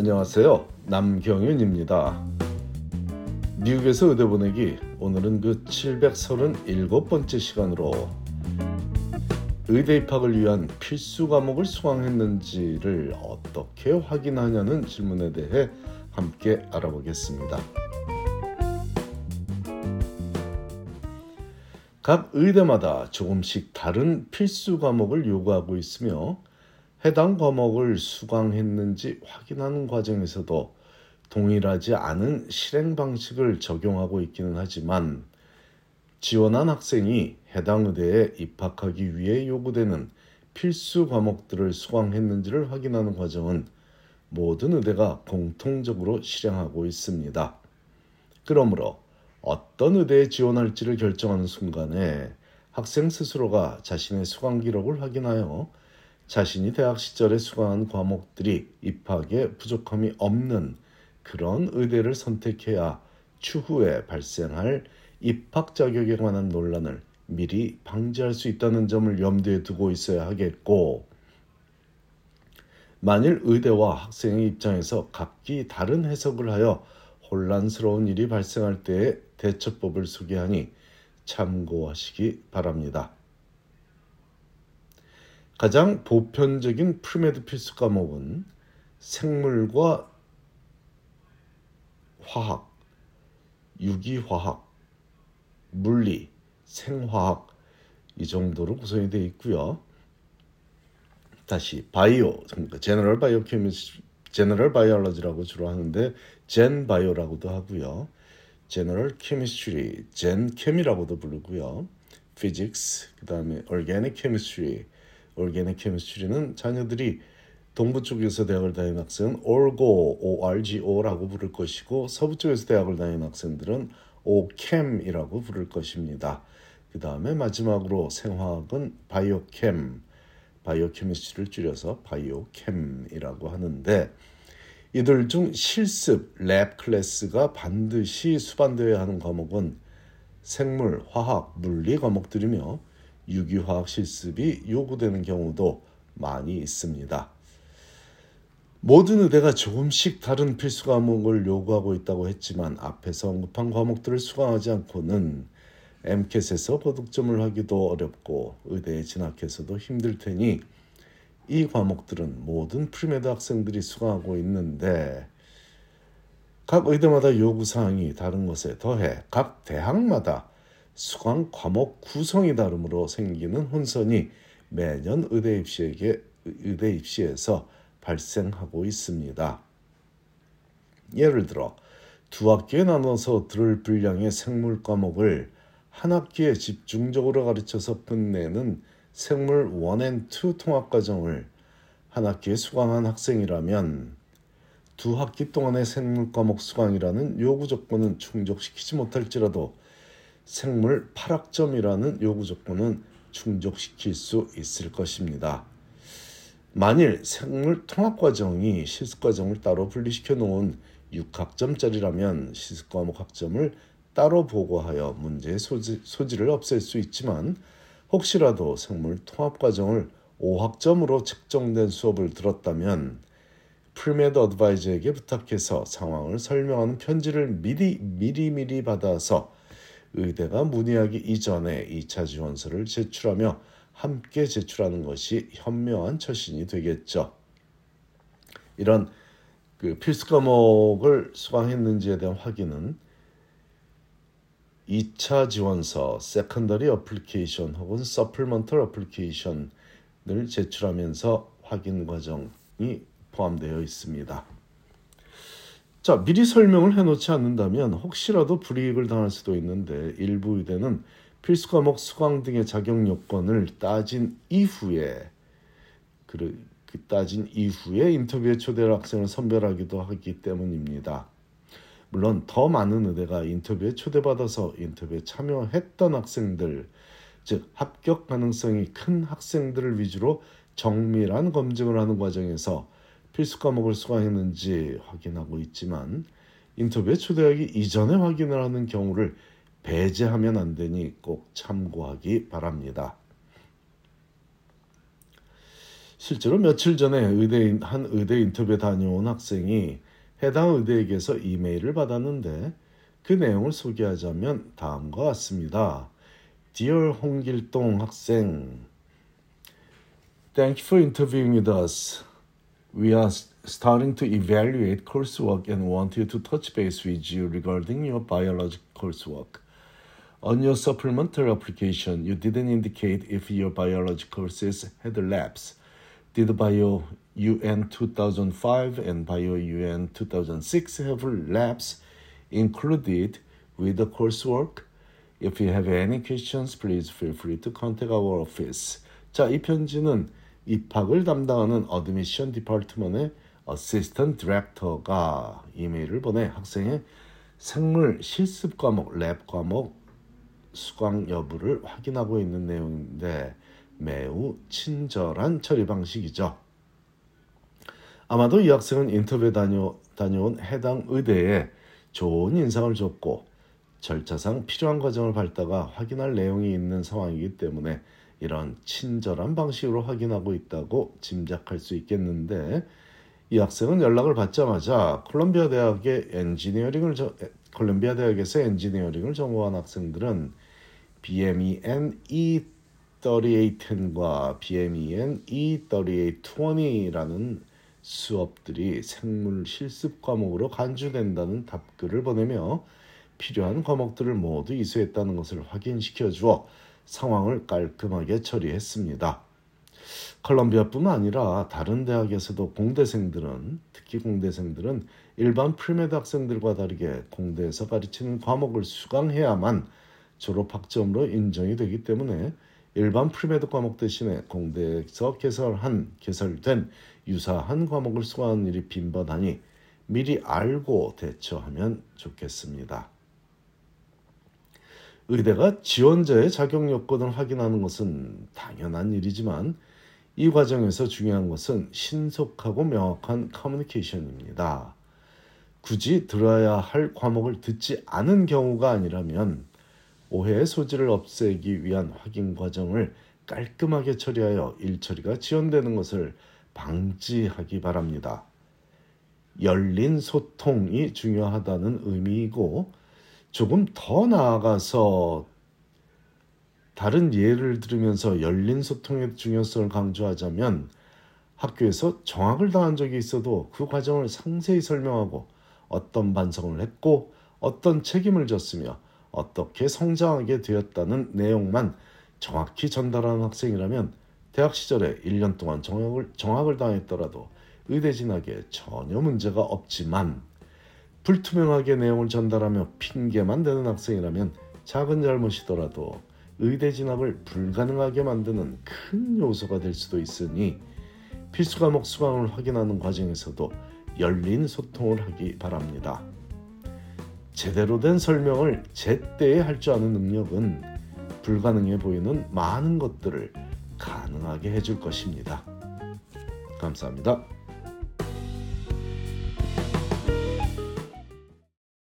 안녕하세요. 남경윤입니다. 미국에서 의대 보내기 오늘은 그 737번째 시간으로 의대 입학을 위한 필수 과목을 수강했는지를 어떻게 확인하냐는 질문에 대해 함께 알아보겠습니다. 각 의대마다 조금씩 다른 필수 과목을 요구하고 있으며 해당 과목을 수강했는지 확인하는 과정에서도 동일하지 않은 실행 방식을 적용하고 있기는 하지만 지원한 학생이 해당 의대에 입학하기 위해 요구되는 필수 과목들을 수강했는지를 확인하는 과정은 모든 의대가 공통적으로 실행하고 있습니다. 그러므로 어떤 의대에 지원할지를 결정하는 순간에 학생 스스로가 자신의 수강 기록을 확인하여 자신이 대학 시절에 수강한 과목들이 입학에 부족함이 없는 그런 의대를 선택해야 추후에 발생할 입학 자격에 관한 논란을 미리 방지할 수 있다는 점을 염두에 두고 있어야 하겠고, 만일 의대와 학생의 입장에서 각기 다른 해석을 하여 혼란스러운 일이 발생할 때의 대처법을 소개하니 참고하시기 바랍니다. 가장 보편적인 premed 필수 과목은 생물과 화학, 유기화학, 물리, 생화학 이 정도로 구성이 되어 있고요. 다시 bio, general bio chemis general biology라고 주로 하는데 gen bio라고도 하고요. general chemistry, gen chem이라고도 부르고요. physics, 그다음에 organic chemistry, organic chemistry는 자녀들이 동부 쪽에서 대학을 다니는 학생은 orgo, orgo라고 부를 것이고 서부 쪽에서 대학을 다니는 학생들은 o-chem이라고 부를 것입니다. 그 다음에 마지막으로 생화학은 biochem, biochemistry를 줄여서 biochem이라고 하는데 이들 중 실습, 랩 클래스가 반드시 수반되어야 하는 과목은 생물, 화학, 물리 과목들이며 유기화학 실습이 요구되는 경우도 많이 있습니다. 모든 의대가 조금씩 다른 필수 과목을 요구하고 있다고 했지만 앞에서 언급한 과목들을 수강하지 않고는 MCAT에서 보득점을 하기도 어렵고 의대에 진학해서도 힘들 테니 이 과목들은 모든 premed 학생들이 수강하고 있는데 각 의대마다 요구 사항이 다른 것에 더해 각 대학마다 수강 과목 구성이 다름으로 생기는 혼선이 매년 의대 입시에게 의대 입시에서 발생하고 있습니다. 예를 들어 두 학기에 나눠서 들을 분량의 생물 과목을 한 학기에 집중적으로 가르쳐서 끝내는 생물 1&2 통합 과정을 한 학기에 수강한 학생이라면 두 학기 동안의 생물 과목 수강이라는 요구 조건은 충족시키지 못할지라도 생물 8학점이라는 요구 조건은 충족시킬 수 있을 것입니다. 만일 생물 통합 과정이 실습 과정을 따로 분리시켜 놓은 6학점짜리라면 실습 과목 학점을 따로 보고하여 문제의 소지, 소지를 없앨 수 있지만 혹시라도 생물 통합 과정을 5학점으로 측정된 수업을 들었다면 premed advisor에게 부탁해서 상황을 설명하는 편지를 미리 미리 미리 받아서 의대가 문의하기 이전에 2차 지원서를 제출하며 함께 제출하는 것이 현명한 처신이 되겠죠. 이런 그 필수 과목을 수강했는지에 대한 확인은 2차 지원서, secondary application 혹은 supplemental application을 제출하면서 확인 과정이 포함되어 있습니다. 자, 미리 설명을 해놓지 않는다면 혹시라도 불이익을 당할 수도 있는데 일부 의대는 필수 과목 수강 등의 자격 요건을 따진 이후에 그, 그 따진 이후에 인터뷰에 초대할 학생을 선별하기도 하기 때문입니다. 물론 더 많은 의대가 인터뷰에 초대받아서 인터뷰에 참여했던 학생들, 즉 합격 가능성이 큰 학생들을 위주로 정밀한 검증을 하는 과정에서 필수 과목을 수강했는지 확인하고 있지만 인터뷰에 초대하기 이전에 확인을 하는 경우를 배제하면 안 되니 꼭 참고하기 바랍니다. 실제로 며칠 전에 의대 한 의대 인터뷰에 다녀온 학생이 해당 의대에게서 이메일을 받았는데 그 내용을 소개하자면 다음과 같습니다. Dear 홍길동 학생, Thank you for interviewing with us. We are starting to evaluate coursework and want you to touch base with you regarding your biology coursework. On your supplemental application, you didn't indicate if your biology courses had labs. Did Bio UN 2005 and Bio UN 2006 have labs included with the coursework? If you have any questions, please feel free to contact our office. 자, 이 편지는 입학을 담당하는 어드미션 디파트먼의 어시스턴트 디렉터가 이메일을 보내 학생의 생물 실습 과목, 랩 과목 수강 여부를 확인하고 있는 내용인데 매우 친절한 처리 방식이죠. 아마도 이 학생은 인터뷰에 다녀, 다녀온 해당 의대에 좋은 인상을 줬고 절차상 필요한 과정을 밟다가 확인할 내용이 있는 상황이기 때문에 이런 친절한 방식으로 확인하고 있다고 짐작할 수 있겠는데 이 학생은 연락을 받자마자 콜롬비아 대학의 엔지니어링을 저, 콜롬비아 대학에서 엔지니어링을 전공한 학생들은 BMEN E3810과 BMEN E3820이라는 수업들이 생물 실습 과목으로 간주된다는 답글을 보내며 필요한 과목들을 모두 이수했다는 것을 확인시켜 주어 상황을 깔끔하게 처리했습니다. 컬럼비아뿐만 아니라 다른 대학에서도 공대생들은 특히 공대생들은 일반 premed 학생들과 다르게 공대에서 가르치는 과목을 수강해야만 졸업 학점으로 인정이 되기 때문에 일반 premed 과목 대신에 공대에서 개설한 개설된 유사한 과목을 수강하는 일이 빈번하니 미리 알고 대처하면 좋겠습니다. 의대가 지원자의 자격 요건을 확인하는 것은 당연한 일이지만 이 과정에서 중요한 것은 신속하고 명확한 커뮤니케이션입니다. 굳이 들어야 할 과목을 듣지 않은 경우가 아니라면 오해의 소지를 없애기 위한 확인 과정을 깔끔하게 처리하여 일처리가 지연되는 것을 방지하기 바랍니다. 열린 소통이 중요하다는 의미이고 조금 더 나아가서 다른 예를 들으면서 열린 소통의 중요성을 강조하자면 학교에서 정학을 당한 적이 있어도 그 과정을 상세히 설명하고 어떤 반성을 했고 어떤 책임을 졌으며 어떻게 성장하게 되었다는 내용만 정확히 전달하는 학생이라면 대학 시절에 1년 동안 정학을, 정학을 당했더라도 의대 진학에 전혀 문제가 없지만 불투명하게 내용을 전달하며 핑계만 대는 학생이라면 작은 잘못이더라도 의대 진학을 불가능하게 만드는 큰 요소가 될 수도 있으니 필수 과목 수강을 확인하는 과정에서도 열린 소통을 하기 바랍니다. 제대로 된 설명을 제때에 할 줄 아는 능력은 불가능해 보이는 많은 것들을 가능하게 해줄 것입니다. 감사합니다.